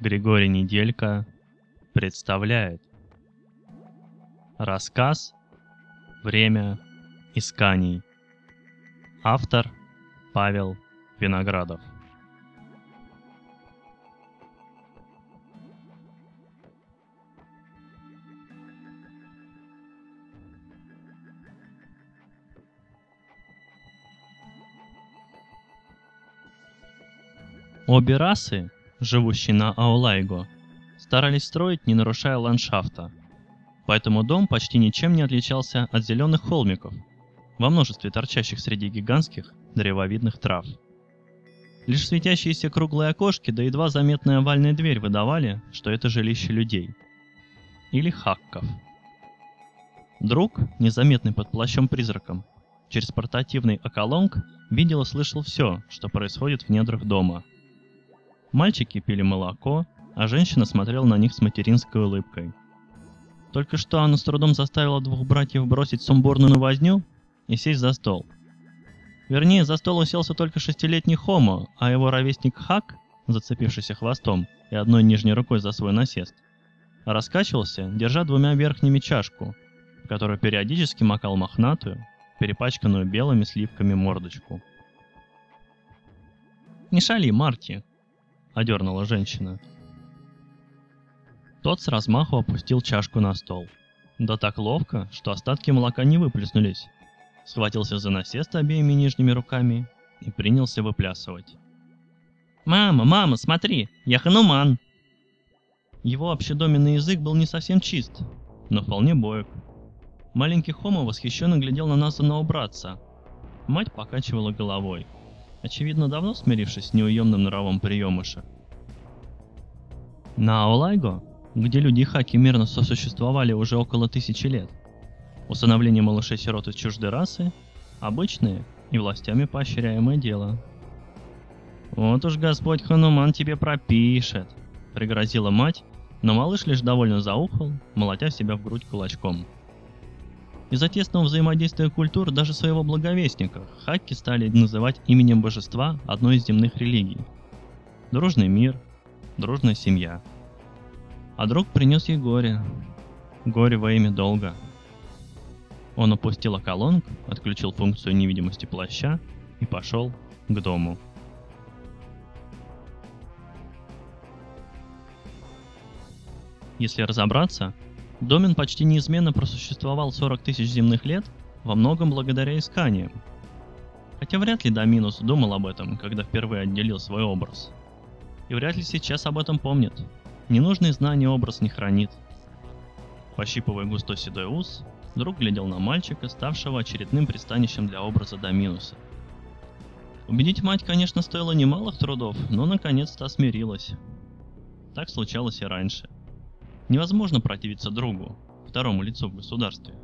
Григорий Неделько представляет. Рассказ «Время исканий» Автор Павел Виноградов. Обе расы, живущие на Аулайго, старались строить, не нарушая ландшафта. Поэтому дом почти ничем не отличался от зеленых холмиков, во множестве торчащих среди гигантских древовидных трав. Лишь светящиеся круглые окошки да едва заметная овальная дверь выдавали, что это жилище людей. Или хакков. Друг, незаметный под плащом-призраком, через портативный околонг видел и слышал все, что происходит в недрах дома – Мальчики пили молоко, а женщина смотрела на них с материнской улыбкой. Только что она с трудом заставила двух братьев бросить сумбурную возню и сесть за стол. Вернее, за стол уселся только шестилетний Хомо, а его ровесник Хак, зацепившийся хвостом и одной нижней рукой за свой насест, раскачивался, держа двумя верхними чашку, в которую периодически макал мохнатую, перепачканную белыми сливками мордочку. «Не шали, Марти!» — одернула женщина. Тот с размаху опустил чашку на стол. Да так ловко, что остатки молока не выплеснулись. Схватился за насест обеими нижними руками и принялся выплясывать. «Мама, мама, смотри, я хануман!» Его общедоменный язык был не совсем чист, но вполне боек. Маленький Хома восхищенно глядел на нас и на братца. Мать покачивала головой – очевидно давно смирившись с неуемным нравом приемыша. На Аолайго, где люди и хаки мирно сосуществовали уже около тысячи лет, усыновление малышей-сирот из чуждой расы – обычное и властями поощряемое дело. «Вот уж Господь Хануман тебе пропишет», – пригрозила мать, но малыш лишь довольно заухал, молотя себя в грудь кулачком – из-за тесного взаимодействия культур даже своего благовестника хакки стали называть именем божества одной из земных религий. Дружный мир, дружная семья. А друг принес ей горе. Горе во имя долга. Он опустил околонг, отключил функцию невидимости плаща и пошел к дому. Если разобраться, Домен почти неизменно просуществовал 40 тысяч земных лет, во многом благодаря исканиям. Хотя вряд ли Доминус думал об этом, когда впервые отделил свой образ. И вряд ли сейчас об этом помнит. Ненужные знания образ не хранит. Пощипывая густой седой ус, друг глядел на мальчика, ставшего очередным пристанищем для образа Доминуса. Убедить мать, конечно, стоило немалых трудов, но наконец-то смирилась. Так случалось и раньше – Невозможно противиться другу, второму лицу в государстве.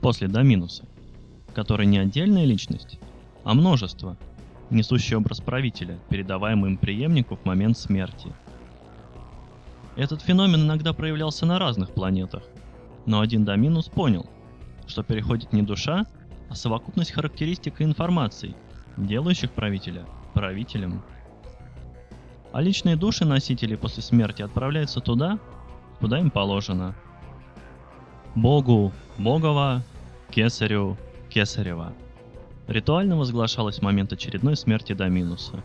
После Доминуса, который не отдельная личность, а множество, несущий образ правителя, передаваемый им преемнику в момент смерти. Этот феномен иногда проявлялся на разных планетах, но один Доминус понял, что переходит не душа, а совокупность характеристик и информаций, делающих правителя правителем а личные души носителей после смерти отправляются туда, куда им положено. Богу Богова, Кесарю Кесарева. Ритуально возглашалось момент очередной смерти Доминуса.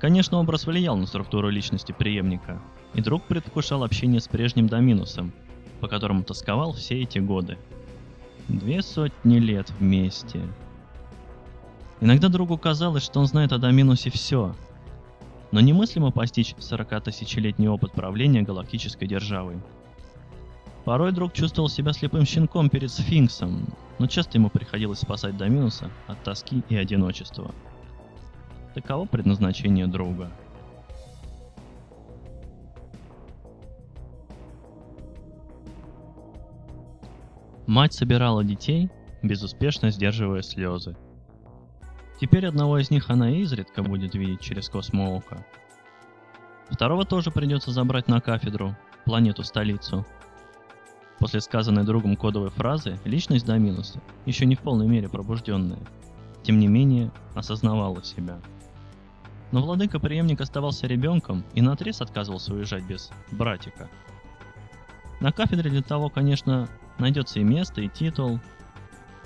Конечно, образ влиял на структуру личности преемника, и друг предвкушал общение с прежним Доминусом, по которому тосковал все эти годы. Две сотни лет вместе. Иногда другу казалось, что он знает о Доминусе все, но немыслимо постичь 40-тысячелетний опыт правления галактической державой. Порой друг чувствовал себя слепым щенком перед сфинксом, но часто ему приходилось спасать Доминуса от тоски и одиночества. Таково предназначение друга. Мать собирала детей, безуспешно сдерживая слезы. Теперь одного из них она изредка будет видеть через космооко. Второго тоже придется забрать на кафедру, планету-столицу. После сказанной другом кодовой фразы, личность Доминуса, еще не в полной мере пробужденная, тем не менее осознавала себя. Но владыка-преемник оставался ребенком и наотрез отказывался уезжать без братика. На кафедре для того, конечно, найдется и место, и титул,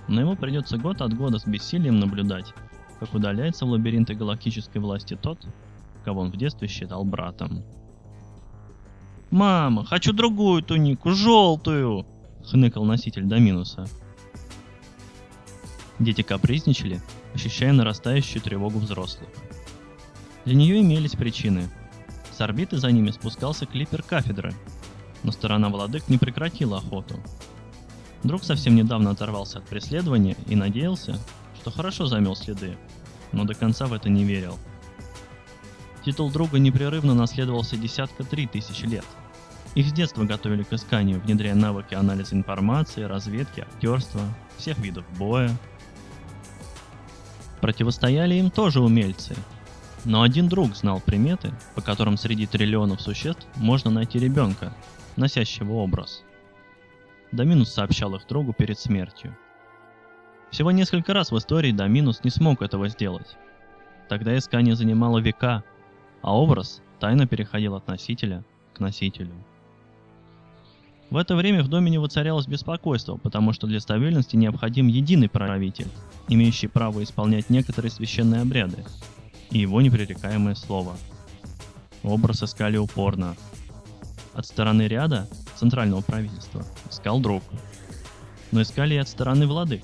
но ему придется год от года с бессилием наблюдать, как удаляется в лабиринты галактической власти тот, кого он в детстве считал братом. «Мама, хочу другую тунику, желтую!» — хныкал носитель до минуса. Дети капризничали, ощущая нарастающую тревогу взрослых. Для нее имелись причины. С орбиты за ними спускался клипер кафедры, но сторона владык не прекратила охоту. Друг совсем недавно оторвался от преследования и надеялся, что хорошо замел следы, но до конца в это не верил. Титул друга непрерывно наследовался десятка три тысячи лет. Их с детства готовили к исканию, внедряя навыки анализа информации, разведки, актерства, всех видов боя. Противостояли им тоже умельцы, но один друг знал приметы, по которым среди триллионов существ можно найти ребенка, носящего образ. Доминус сообщал их другу перед смертью. Всего несколько раз в истории Доминус не смог этого сделать. Тогда искание занимало века, а образ тайно переходил от носителя к носителю. В это время в доме не воцарялось беспокойство, потому что для стабильности необходим единый правитель, имеющий право исполнять некоторые священные обряды, и его непререкаемое слово. Образ искали упорно. От стороны ряда, центрального правительства, искал друг. Но искали и от стороны владык.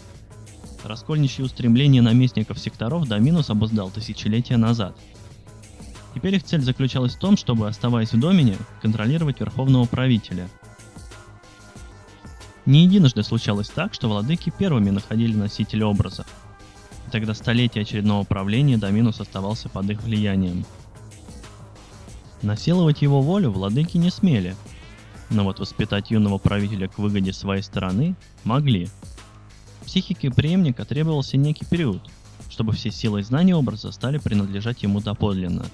Раскольничьи устремления наместников секторов Доминус обуздал тысячелетия назад. Теперь их цель заключалась в том, чтобы, оставаясь в домене, контролировать верховного правителя. Не единожды случалось так, что владыки первыми находили носителя образа, Тогда столетие очередного правления Доминус оставался под их влиянием. Насиловать его волю владыки не смели, но вот воспитать юного правителя к выгоде своей стороны могли. Психике преемника требовался некий период, чтобы все силы и знания образа стали принадлежать ему доподлинно.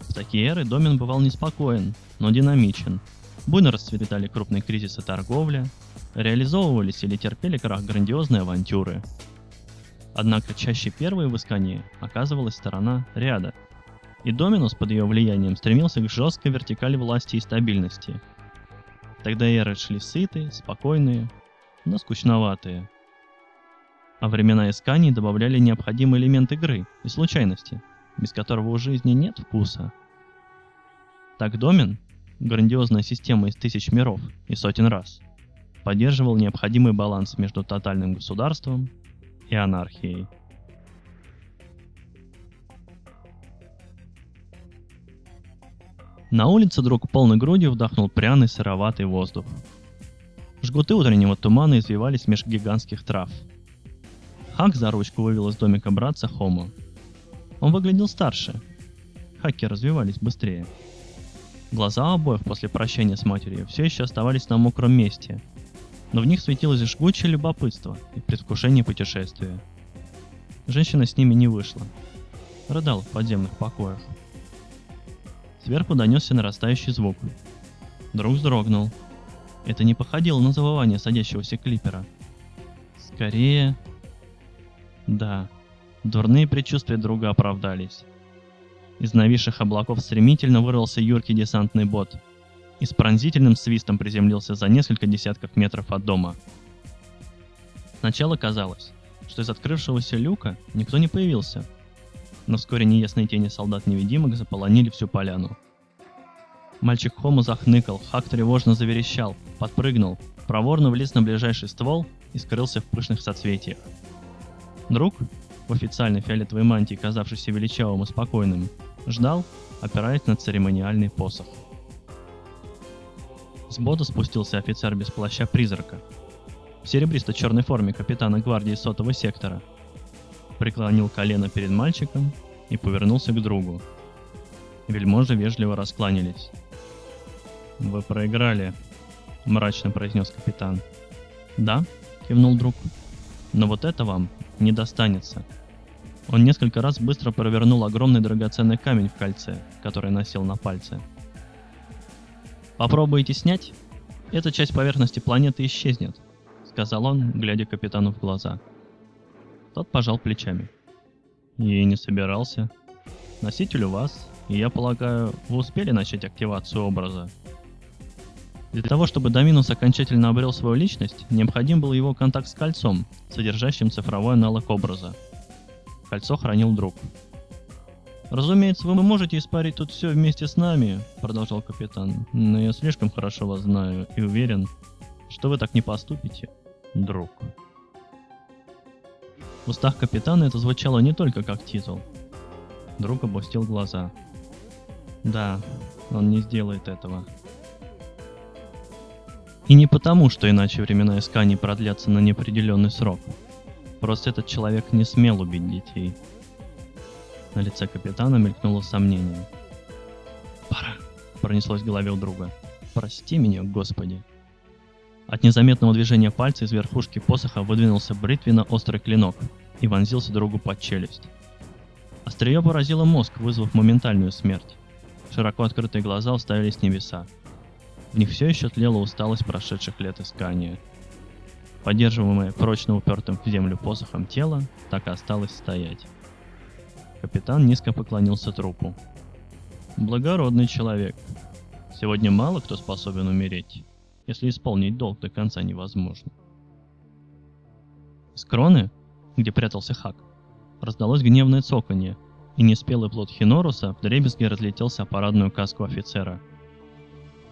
В такие эры Домин бывал неспокоен, но динамичен. Буйно расцветали крупные кризисы торговля, реализовывались или терпели крах грандиозные авантюры – Однако чаще первой в искании оказывалась сторона ряда, и Доминус под ее влиянием стремился к жесткой вертикали власти и стабильности. Тогда эры шли сытые, спокойные, но скучноватые. А времена исканий добавляли необходимый элемент игры и случайности, без которого у жизни нет вкуса. Так Домин, грандиозная система из тысяч миров и сотен раз, поддерживал необходимый баланс между тотальным государством и анархией. На улице друг полной грудью вдохнул пряный сыроватый воздух. Жгуты утреннего тумана извивались меж гигантских трав. Хак за ручку вывел из домика братца Хомо. Он выглядел старше. Хаки развивались быстрее. Глаза обоих после прощения с матерью все еще оставались на мокром месте – но в них светилось жгучее любопытство и предвкушение путешествия. Женщина с ними не вышла. Рыдала в подземных покоях. Сверху донесся нарастающий звук. Друг вздрогнул. Это не походило на завывание садящегося клипера. Скорее... Да, дурные предчувствия друга оправдались. Из нависших облаков стремительно вырвался юркий десантный бот — и с пронзительным свистом приземлился за несколько десятков метров от дома. Сначала казалось, что из открывшегося люка никто не появился, но вскоре неясные тени солдат-невидимок заполонили всю поляну. Мальчик Хома захныкал, Хак тревожно заверещал, подпрыгнул, проворно влез на ближайший ствол и скрылся в пышных соцветиях. Друг, в официальной фиолетовой мантии, казавшийся величавым и спокойным, ждал, опираясь на церемониальный посох. С бота спустился офицер без плаща призрака. В серебристо-черной форме капитана гвардии сотого сектора. Преклонил колено перед мальчиком и повернулся к другу. Вельможи вежливо раскланялись. «Вы проиграли», — мрачно произнес капитан. «Да», — кивнул друг. «Но вот это вам не достанется». Он несколько раз быстро провернул огромный драгоценный камень в кольце, который носил на пальце. Попробуете снять? Эта часть поверхности планеты исчезнет, сказал он, глядя капитану в глаза. Тот пожал плечами. И не собирался. Носитель у вас, и я полагаю, вы успели начать активацию образа. Для того, чтобы Доминус окончательно обрел свою личность, необходим был его контакт с кольцом, содержащим цифровой аналог образа. Кольцо хранил друг. «Разумеется, вы можете испарить тут все вместе с нами», — продолжал капитан, «но я слишком хорошо вас знаю и уверен, что вы так не поступите, друг». В устах капитана это звучало не только как титул. Друг опустил глаза. Да, он не сделает этого. И не потому, что иначе времена исканий продлятся на неопределенный срок. Просто этот человек не смел убить детей. На лице капитана мелькнуло сомнение. «Пора», — пронеслось в голове у друга. «Прости меня, Господи». От незаметного движения пальца из верхушки посоха выдвинулся бритвенно-острый клинок и вонзился другу под челюсть. Острие поразило мозг, вызвав моментальную смерть. Широко открытые глаза уставились в небеса. В них все еще тлела усталость прошедших лет искания. Поддерживаемое прочно упертым в землю посохом тело так и осталось стоять. Капитан низко поклонился трупу. «Благородный человек. Сегодня мало кто способен умереть если исполнить долг до конца невозможно. Из кроны, где прятался Хак, раздалось гневное цоканье, и неспелый плод Хиноруса вдребезги разлетелся о парадную каску офицера.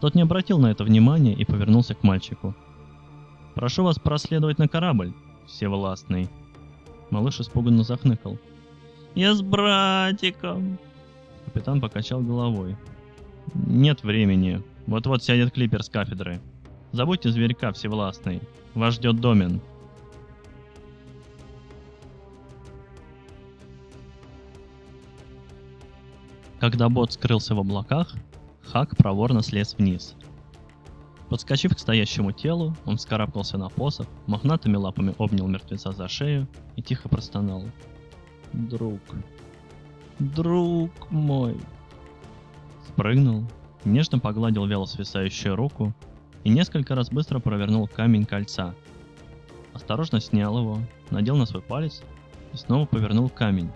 Тот не обратил на это внимания и повернулся к мальчику. «Прошу вас проследовать на корабль, всевластный». Малыш испуганно захныкал. «Я с братиком!» Капитан покачал головой. «Нет времени. Вот-вот сядет клипер с кафедры. Забудьте зверька всевластный. Вас ждет домен. Когда бот скрылся в облаках, Хак проворно слез вниз. Подскочив к стоящему телу, он вскарабкался на посох, мохнатыми лапами обнял мертвеца за шею и тихо простонал. «Друг, друг мой!» Спрыгнул, нежно погладил вяло свисающую руку и несколько раз быстро провернул камень кольца. Осторожно снял его, надел на свой палец и снова повернул камень.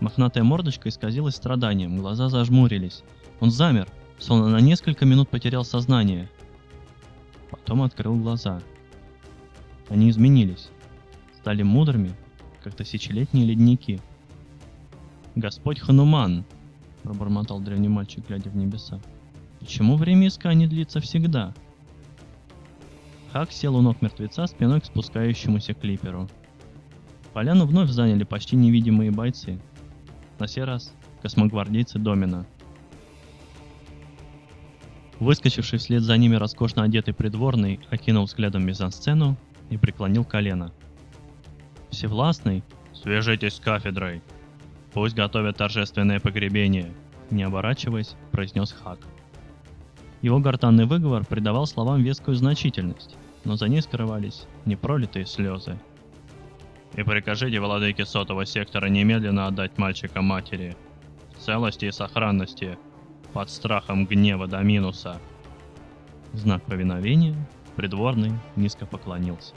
Мохнатая мордочка исказилась страданием, глаза зажмурились. Он замер, словно на несколько минут потерял сознание. Потом открыл глаза. Они изменились, стали мудрыми, как тысячелетние ледники. «Господь Хануман!» – пробормотал древний мальчик, глядя в небеса. Почему время искания длится всегда? Хак сел у ног мертвеца спиной к спускающемуся клиперу. Поляну вновь заняли почти невидимые бойцы. На сей раз космогвардейцы Домина. Выскочивший вслед за ними роскошно одетый придворный окинул взглядом мизансцену и преклонил колено. Всевластный, свяжитесь с кафедрой. Пусть готовят торжественное погребение, не оборачиваясь, произнес Хак. Его гортанный выговор придавал словам вескую значительность, но за ней скрывались непролитые слезы. «И прикажите владыке сотого сектора немедленно отдать мальчика матери. В целости и сохранности, под страхом гнева до минуса». Знак повиновения придворный низко поклонился.